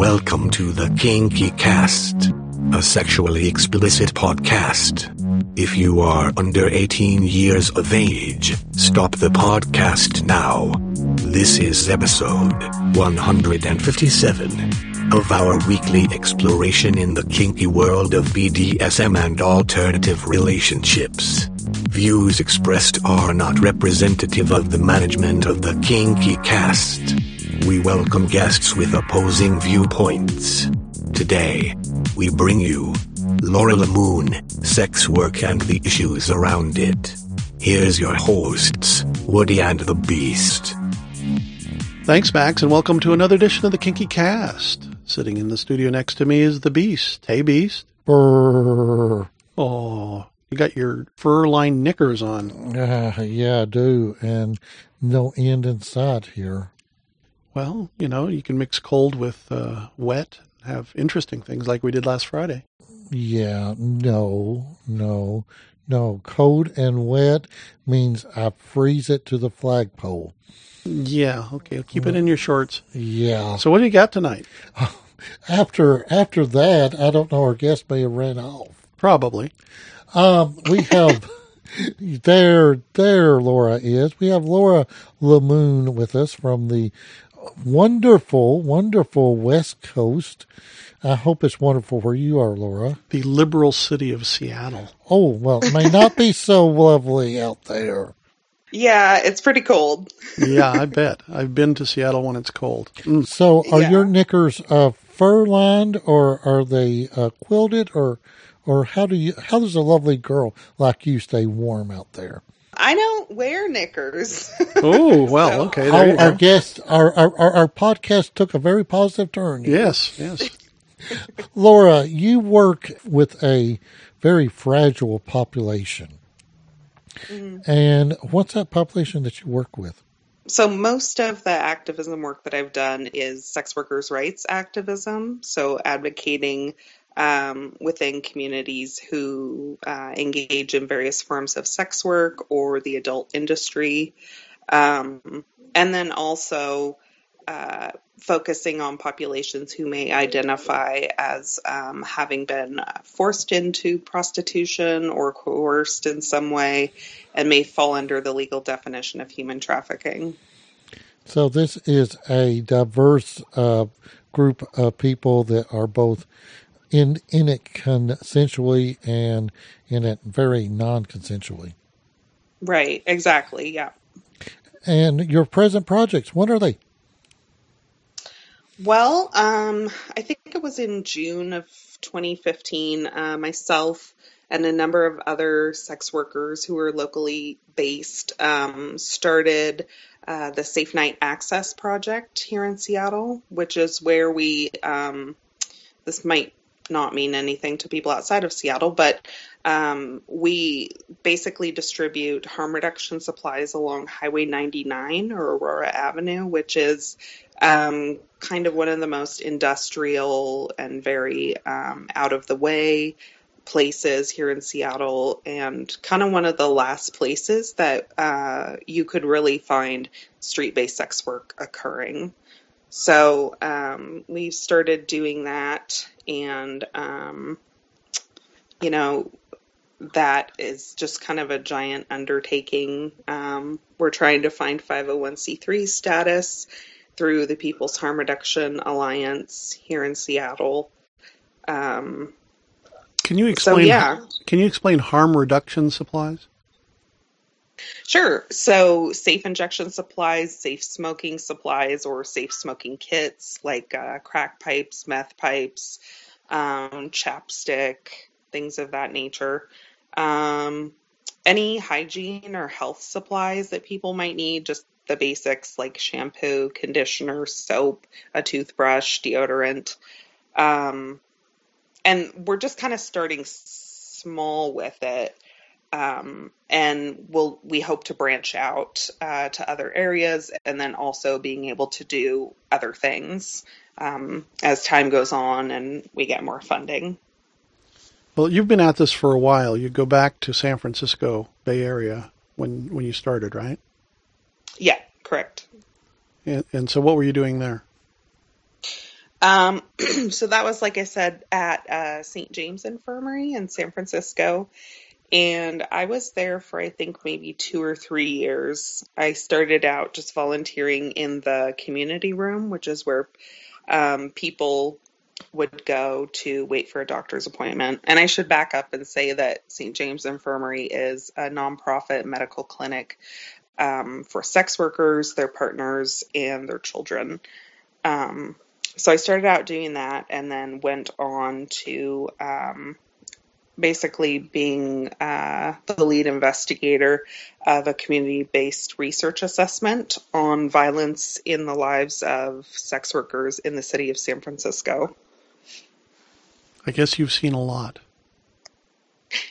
Welcome to the Kinky Cast, a sexually explicit podcast. If you are under 18 years of age, stop the podcast now. This is episode 157 of our weekly exploration in the kinky world of BDSM and alternative relationships. Views expressed are not representative of the management of the Kinky Cast. We welcome guests with opposing viewpoints. Today, we bring you Laura LeMoon, sex work and the issues around it. Here's your hosts, Woody and the Beast. Thanks, Max, and welcome to another edition of the Kinky Cast. Sitting in the studio next to me is the Beast. Hey, Beast. Brrr. Oh, you got your fur-lined knickers on. Uh, yeah, I do. And no end in sight here. Well, you know, you can mix cold with uh, wet, and have interesting things like we did last Friday. Yeah, no, no, no. Cold and wet means I freeze it to the flagpole. Yeah, okay, keep it in your shorts. Yeah. So, what do you got tonight? After after that, I don't know. Our guest may have ran off. Probably. Um, we have there there Laura is. We have Laura LeMoon with us from the wonderful, wonderful West Coast. I hope it's wonderful where you are, Laura. The liberal city of Seattle. Oh, well, it may not be so lovely out there. Yeah, it's pretty cold. Yeah, I bet. I've been to Seattle when it's cold. Mm. So, are Yeah. your knickers uh, fur lined, or are they uh, quilted, or or how do you how does a lovely girl like you stay warm out there? I don't wear knickers. Oh, well, So- okay. There Our, our guest, our, our our our podcast took a very positive turn. Yes, yes. Laura, you work with a very fragile population. Mm-hmm. And what's that population that you work with? so most of the activism work that I've done is sex workers' rights activism. So advocating um, within communities who uh, engage in various forms of sex work or the adult industry. Um, and then also uh, focusing on populations who may identify as um, having been forced into prostitution or coerced in some way and may fall under the legal definition of human trafficking. So this is a diverse uh, group of people that are both in in it consensually and in it very non-consensually. Right, exactly, yeah. And your present projects, what are they? Well, um, I think it was in June of 2015, uh, myself and a number of other sex workers who are locally based um, started uh, the Safe Night Access Project here in Seattle, which is where we, um, this might not mean anything to people outside of Seattle, but um, we basically distribute harm reduction supplies along Highway 99 or Aurora Avenue, which is um, kind of one of the most industrial and very um, out of the way places here in Seattle, and kind of one of the last places that uh, you could really find street based sex work occurring. So um, we started doing that, and um, you know, that is just kind of a giant undertaking. Um, we're trying to find 501c3 status through the People's Harm Reduction Alliance here in Seattle. Um, Can you so explain? yeah, Can you explain harm reduction supplies? Sure. So safe injection supplies, safe smoking supplies, or safe smoking kits like uh, crack pipes, meth pipes, um, chapstick, things of that nature. Um, any hygiene or health supplies that people might need, just the basics like shampoo, conditioner, soap, a toothbrush, deodorant. Um, and we're just kind of starting small with it. Um, and we'll, we hope to branch out uh, to other areas and then also being able to do other things um, as time goes on and we get more funding. Well, you've been at this for a while. You go back to San Francisco Bay Area when when you started, right? Yeah, correct. And, and so, what were you doing there? Um, so that was, like I said, at uh, St. James Infirmary in San Francisco. And I was there for, I think, maybe two or three years. I started out just volunteering in the community room, which is where um, people would go to wait for a doctor's appointment. And I should back up and say that St. James Infirmary is a nonprofit medical clinic um, for sex workers, their partners, and their children. Um, so I started out doing that and then went on to um, basically being uh, the lead investigator of a community based research assessment on violence in the lives of sex workers in the city of San Francisco. I guess you've seen a lot.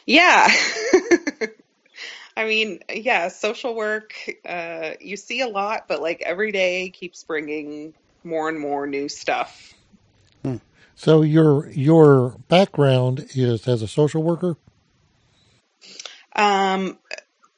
Yeah. I mean, yeah, social work, uh, you see a lot, but like every day keeps bringing more and more new stuff. So your your background is as a social worker? Um,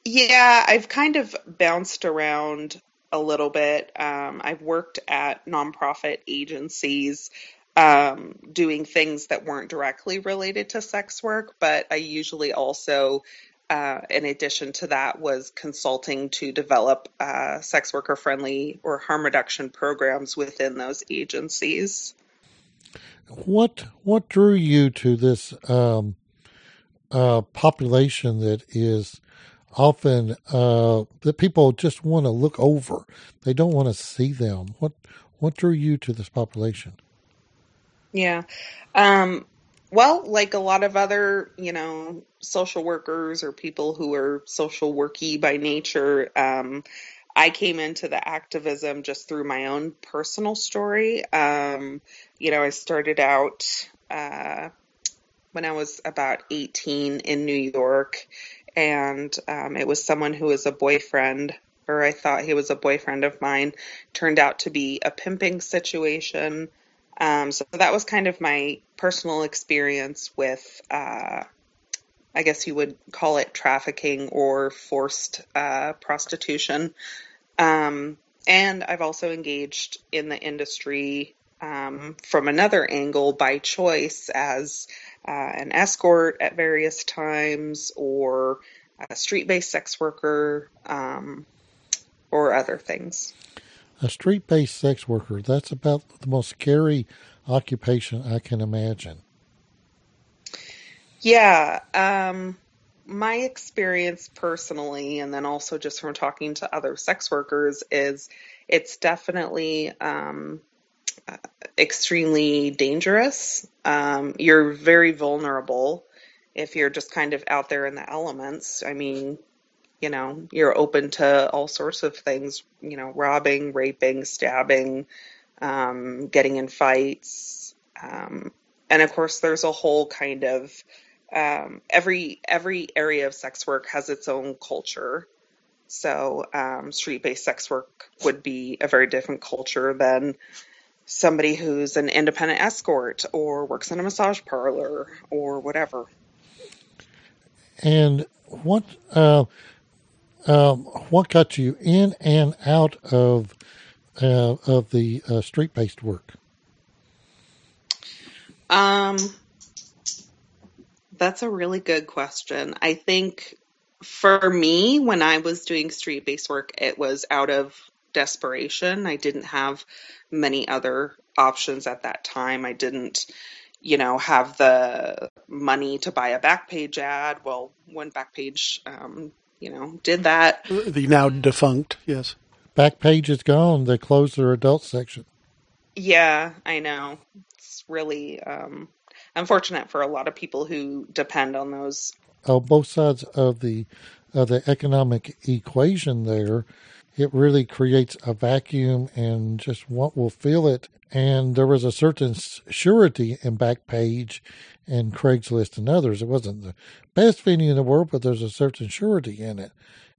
yeah, I've kind of bounced around a little bit. Um, I've worked at nonprofit agencies um, doing things that weren't directly related to sex work, but I usually also, uh, in addition to that, was consulting to develop uh, sex worker friendly or harm reduction programs within those agencies. What what drew you to this um, uh, population that is often uh, that people just want to look over? They don't want to see them. What what drew you to this population? Yeah. Um, well, like a lot of other, you know, social workers or people who are social worky by nature, um, I came into the activism just through my own personal story. Um, you know, I started out uh, when I was about 18 in New York, and um, it was someone who was a boyfriend, or I thought he was a boyfriend of mine, turned out to be a pimping situation. Um, so that was kind of my personal experience with, uh, I guess you would call it trafficking or forced uh, prostitution. Um, and I've also engaged in the industry um, from another angle by choice as uh, an escort at various times or a street based sex worker um, or other things a street based sex worker, that's about the most scary occupation I can imagine. Yeah. Um, my experience personally, and then also just from talking to other sex workers, is it's definitely um, uh, extremely dangerous. Um, you're very vulnerable if you're just kind of out there in the elements. I mean, you know, you're open to all sorts of things, you know, robbing, raping, stabbing, um, getting in fights. Um, and of course, there's a whole kind of um, every every area of sex work has its own culture. So um, street-based sex work would be a very different culture than somebody who's an independent escort or works in a massage parlor or whatever. And what uh, um, what got you in and out of uh, of the uh, street based work? Um, that's a really good question. I think for me, when I was doing street based work, it was out of desperation. I didn't have many other options at that time. I didn't, you know, have the money to buy a Backpage ad. Well, when Backpage um, you know, did that. The now defunct, yes. Backpage is gone. They closed their adult section. Yeah, I know. It's really um, unfortunate for a lot of people who depend on those. On both sides of the of the economic equation, there, it really creates a vacuum, and just what will fill it. And there was a certain surety in Backpage and Craigslist and others. It wasn't the best venue in the world, but there's a certain surety in it.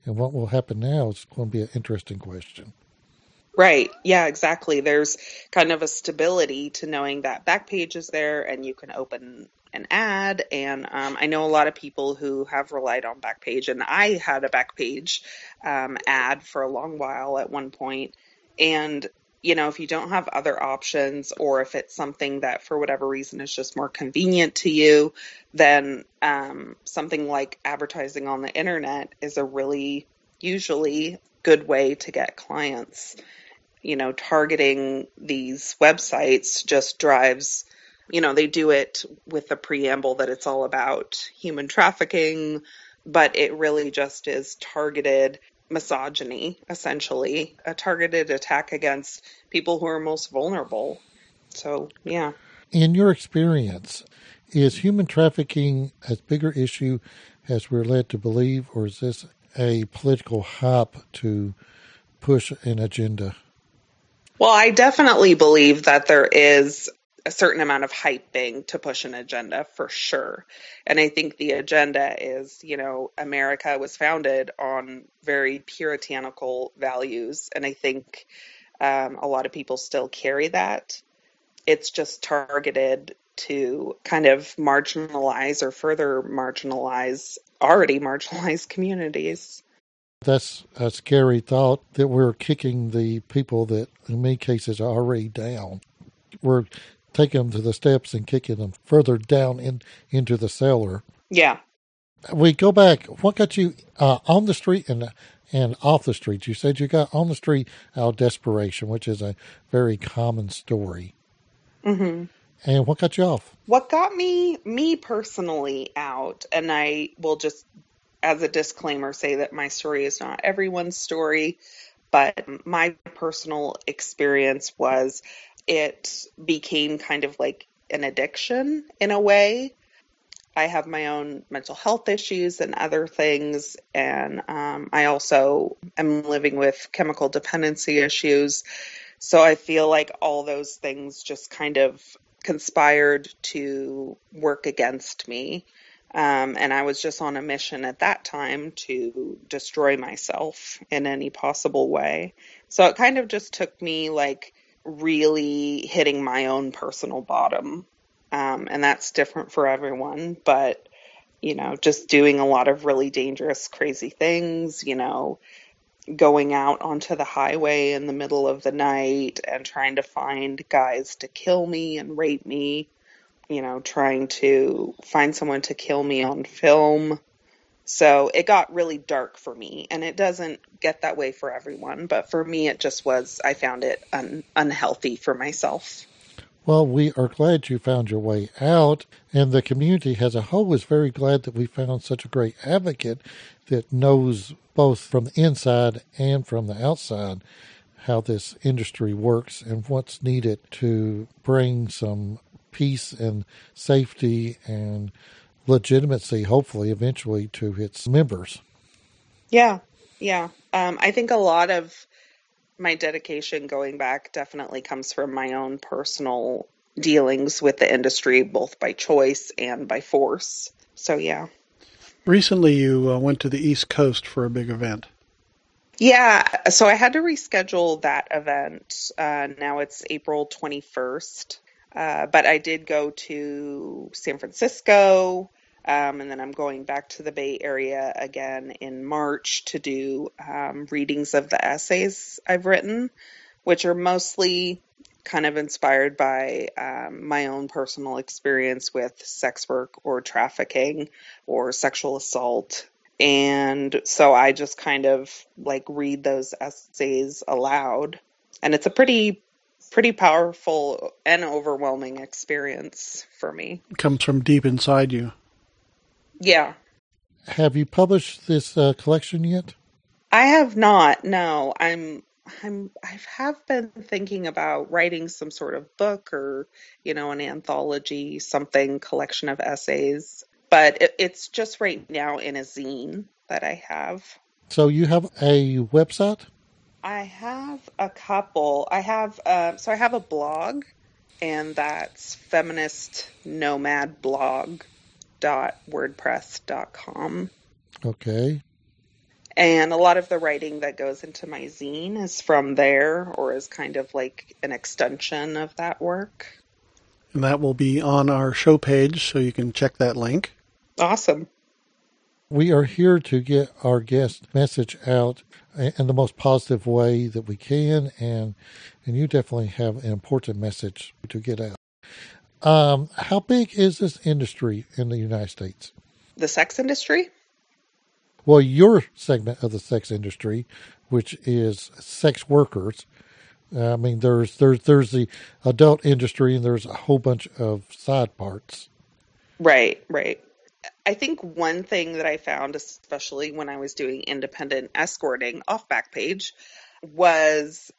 And what will happen now is going to be an interesting question. Right. Yeah, exactly. There's kind of a stability to knowing that Backpage is there and you can open an ad. And um, I know a lot of people who have relied on Backpage, and I had a Backpage um, ad for a long while at one point. And you know, if you don't have other options or if it's something that for whatever reason is just more convenient to you, then um, something like advertising on the internet is a really usually good way to get clients. You know, targeting these websites just drives, you know, they do it with the preamble that it's all about human trafficking, but it really just is targeted misogyny, essentially, a targeted attack against people who are most vulnerable. So, yeah. In your experience, is human trafficking as bigger issue as we're led to believe, or is this a political hop to push an agenda? Well, I definitely believe that there is a certain amount of hyping to push an agenda for sure. And I think the agenda is, you know, America was founded on very puritanical values. And I think um, a lot of people still carry that. It's just targeted to kind of marginalize or further marginalize already marginalized communities. That's a scary thought that we're kicking the people that, in many cases, are already down. We're taking them to the steps and kicking them further down in, into the cellar. Yeah. We go back. What got you uh, on the street and and off the street? You said you got on the street out of desperation, which is a very common story. Mm-hmm. And what got you off? What got me, me personally, out, and I will just, as a disclaimer, say that my story is not everyone's story, but my personal experience was it became kind of like an addiction in a way. I have my own mental health issues and other things, and um, I also am living with chemical dependency issues. So I feel like all those things just kind of conspired to work against me. Um, and I was just on a mission at that time to destroy myself in any possible way. So it kind of just took me like really hitting my own personal bottom. Um, and that's different for everyone, but you know, just doing a lot of really dangerous, crazy things, you know, going out onto the highway in the middle of the night and trying to find guys to kill me and rape me, you know, trying to find someone to kill me on film. So it got really dark for me, and it doesn't get that way for everyone. But for me, it just was, I found it un- unhealthy for myself. Well, we are glad you found your way out, and the community as a whole is very glad that we found such a great advocate that knows both from the inside and from the outside how this industry works and what's needed to bring some peace and safety and legitimacy, hopefully, eventually, to its members. Yeah, yeah. Um, I think a lot of my dedication going back definitely comes from my own personal dealings with the industry, both by choice and by force. So, yeah. Recently, you uh, went to the East Coast for a big event. Yeah, so I had to reschedule that event. Uh, now it's April 21st. Uh, but I did go to San Francisco, um, and then I'm going back to the Bay Area again in March to do um, readings of the essays I've written, which are mostly kind of inspired by um, my own personal experience with sex work or trafficking or sexual assault. And so I just kind of like read those essays aloud. And it's a pretty pretty powerful and overwhelming experience for me. It comes from deep inside you. Yeah. Have you published this uh, collection yet? I have not. No, I'm. I'm. I have been thinking about writing some sort of book or, you know, an anthology, something collection of essays. But it, it's just right now in a zine that I have. So you have a website? I have a couple. I have uh, so I have a blog, and that's feministnomadblog.wordpress.com. Okay. And a lot of the writing that goes into my zine is from there, or is kind of like an extension of that work. And that will be on our show page, so you can check that link. Awesome. We are here to get our guest message out in the most positive way that we can, and and you definitely have an important message to get out. Um, how big is this industry in the United States? The sex industry? Well, your segment of the sex industry, which is sex workers. I mean, there's there's there's the adult industry, and there's a whole bunch of side parts. Right, right. I think one thing that I found, especially when I was doing independent escorting off Backpage, was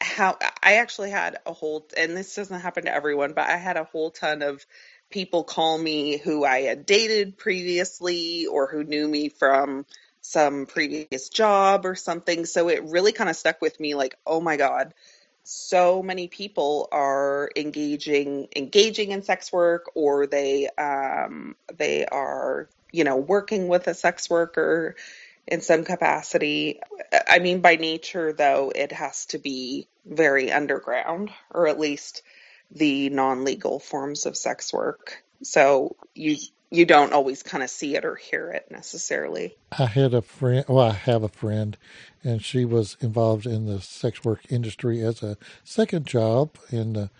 how I actually had a whole, and this doesn't happen to everyone, but I had a whole ton of people call me who I had dated previously or who knew me from some previous job or something. So it really kind of stuck with me like, oh my God, so many people are engaging engaging in sex work or they um, they are you know working with a sex worker in some capacity. I mean by nature though it has to be very underground or at least the non-legal forms of sex work. So you you don't always kind of see it or hear it necessarily. I had a friend well i have a friend and she was involved in the sex work industry as a second job in the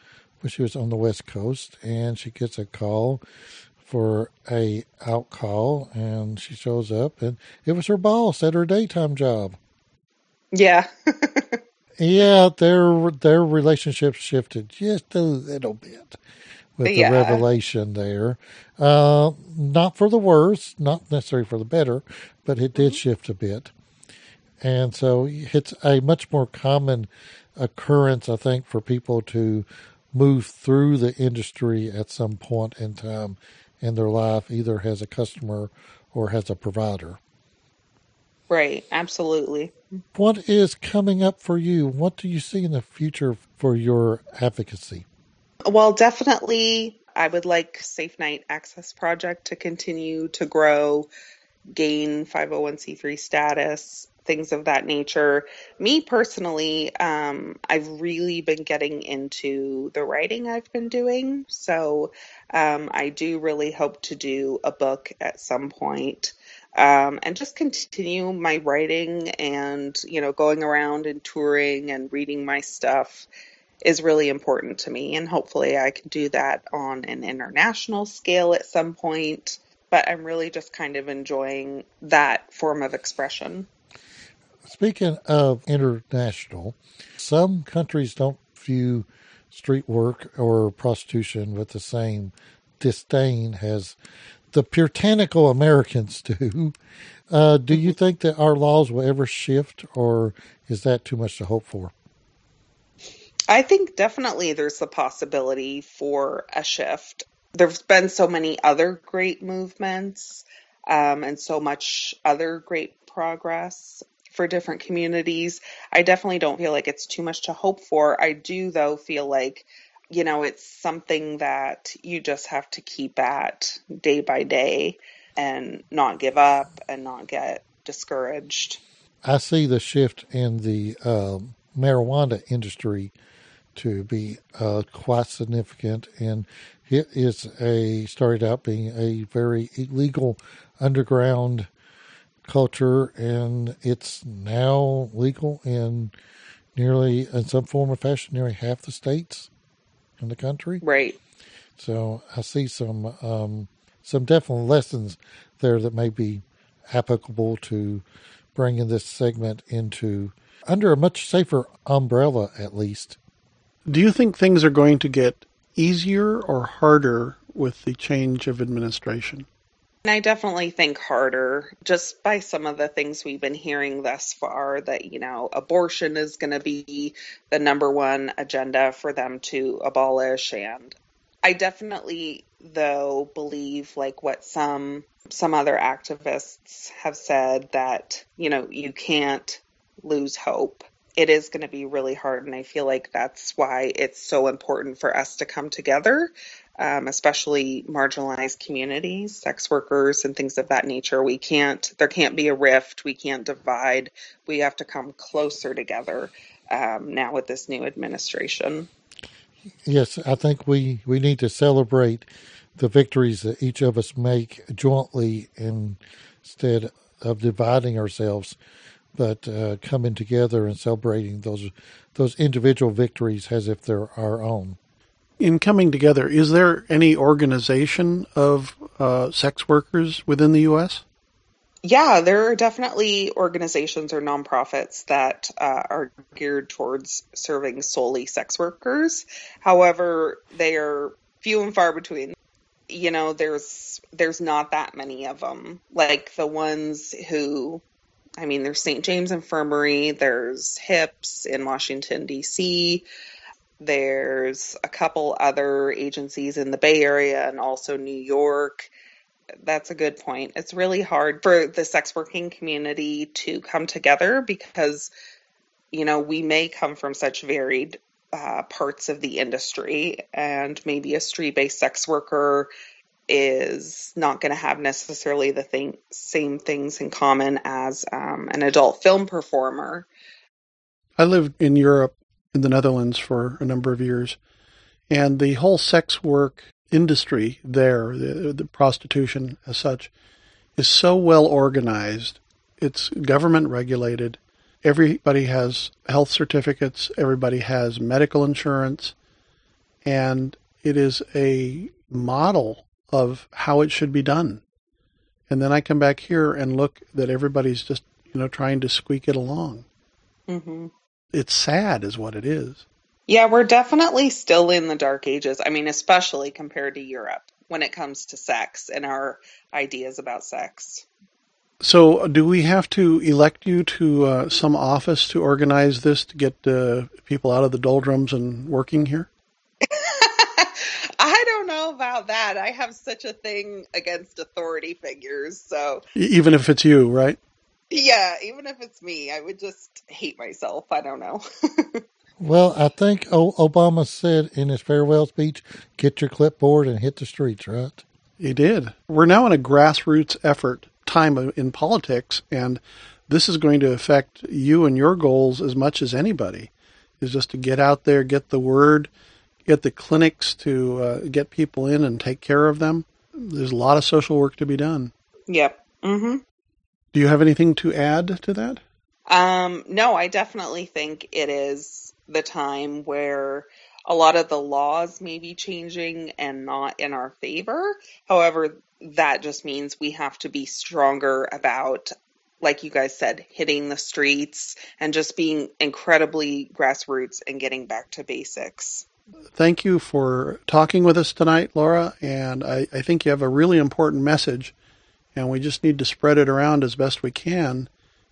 when she was on the west coast and she gets a call for a out call and she shows up and it was her boss at her daytime job. Yeah. Yeah their their relationship shifted just a little bit with yeah. the revelation there uh, not for the worse not necessarily for the better but it did mm-hmm. shift a bit and so it's a much more common occurrence, I think, for people to move through the industry at some point in time in their life, either as a customer or as a provider. Right, absolutely. What is coming up for you? What do you see in the future for your advocacy? Well, definitely, I would like Safe Night Access Project to continue to grow, gain 501c3 status, things of that nature. Me personally, um, I've really been getting into the writing I've been doing. So um, I do really hope to do a book at some point. Um, and just continue my writing and you know going around and touring and reading my stuff is really important to me and hopefully I can do that on an international scale at some point but I'm really just kind of enjoying that form of expression. Speaking of international, some countries don't view street work or prostitution with the same disdain as the puritanical Americans do. Uh, do you think that our laws will ever shift, or is that too much to hope for? I think definitely there's the possibility for a shift. There's been so many other great movements um, and so much other great progress for different communities. I definitely don't feel like it's too much to hope for. I do, though, feel like, you know, it's something that you just have to keep at day by day and not give up and not get discouraged. I see the shift in the um, marijuana industry to be uh, quite significant, and it is a started out being a very illegal underground culture, and it's now legal in nearly, in some form or fashion, nearly half the states in the country. Right. So I see some um, some definite lessons there that may be applicable to bringing this segment into under a much safer umbrella, at least. Do you think things are going to get easier or harder with the change of administration? I definitely think harder just by some of the things we've been hearing thus far that, you know, abortion is going to be the number one agenda for them to abolish. And I definitely, though, believe like what some some other activists have said that, you know, you can't lose hope. It is going to be really hard. And I feel like that's why it's so important for us to come together um, especially marginalized communities, sex workers, and things of that nature. We can't, there can't be a rift. We can't divide. We have to come closer together um, now with this new administration. Yes, I think we, we need to celebrate the victories that each of us make jointly instead of dividing ourselves, but uh, coming together and celebrating those those individual victories as if they're our own. In coming together, is there any organization of uh, sex workers within the U.S.? Yeah, there are definitely organizations or nonprofits that uh, are geared towards serving solely sex workers. However, they are few and far between. You know, there's there's not that many of them. Like the ones who, I mean, there's St. James Infirmary, there's HIPS in Washington D.C. There's a couple other agencies in the Bay Area and also New York that's a good point. It's really hard for the sex working community to come together because, you know, we may come from such varied uh, parts of the industry, and maybe a street based sex worker is not going to have necessarily the thing, same things in common as um, an adult film performer. I lived in Europe, in the Netherlands, for a number of years, and the whole sex work industry there, the, the prostitution as such, is so well organized. It's government regulated. Everybody has health certificates. Everybody has medical insurance. And it is a model of how it should be done. And then I come back here and look that everybody's just, you know, trying to squeak it along. Mm-hmm. It's sad, is what it is. Yeah, we're definitely still in the dark ages. I mean, especially compared to Europe when it comes to sex and our ideas about sex. So, do we have to elect you to uh, some office to organize this to get uh, people out of the doldrums and working here? I don't know about that. I have such a thing against authority figures. So, even if it's you, right? Yeah, even if it's me, I would just hate myself. I don't know. Well, I think Obama said in his farewell speech, get your clipboard and hit the streets, right? He did. We're now in a grassroots effort time in politics, and this is going to affect you and your goals as much as anybody. Is just to get out there, get the word, get the clinics to uh, get people in and take care of them. There's a lot of social work to be done. Yep. Mm-hmm. Do you have anything to add to that? Um, no, I definitely think it is the time where a lot of the laws may be changing and not in our favor. However, that just means we have to be stronger about, like you guys said, hitting the streets and just being incredibly grassroots and getting back to basics. Thank you for talking with us tonight, Laura. And I, I think you have a really important message, and we just need to spread it around as best we can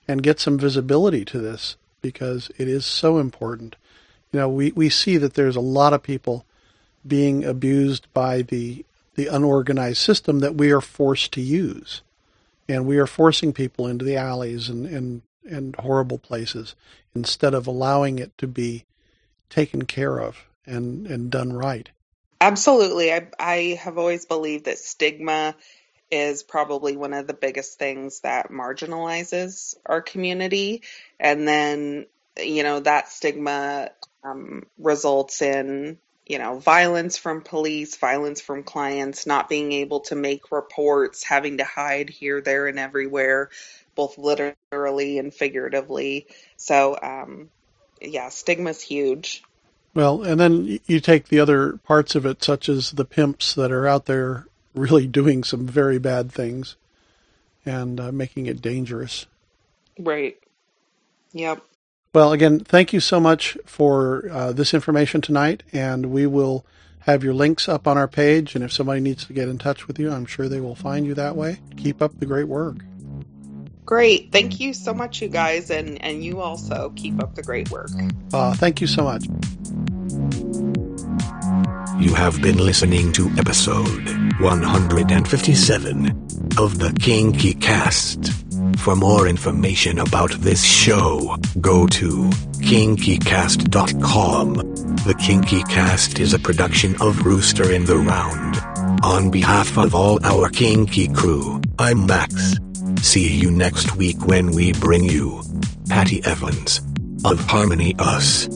and get some visibility to this because it is so important you know, we, we see that there's a lot of people being abused by the the unorganized system that we are forced to use. And we are forcing people into the alleys and, and, and horrible places instead of allowing it to be taken care of and, and done right. Absolutely. I, I have always believed that stigma is probably one of the biggest things that marginalizes our community. And then, you know, that stigma um, results in you know violence from police violence from clients not being able to make reports having to hide here there and everywhere both literally and figuratively so um, yeah stigma's huge well and then you take the other parts of it such as the pimps that are out there really doing some very bad things and uh, making it dangerous right yep well, again, thank you so much for uh, this information tonight, and we will have your links up on our page. And if somebody needs to get in touch with you, I'm sure they will find you that way. Keep up the great work. Great. Thank you so much, you guys, and, and you also keep up the great work. Uh, thank you so much. You have been listening to episode 157 of the Kinky Cast. For more information about this show, go to kinkycast.com. The Kinky Cast is a production of Rooster in the Round. On behalf of all our Kinky crew, I'm Max. See you next week when we bring you Patty Evans of Harmony Us.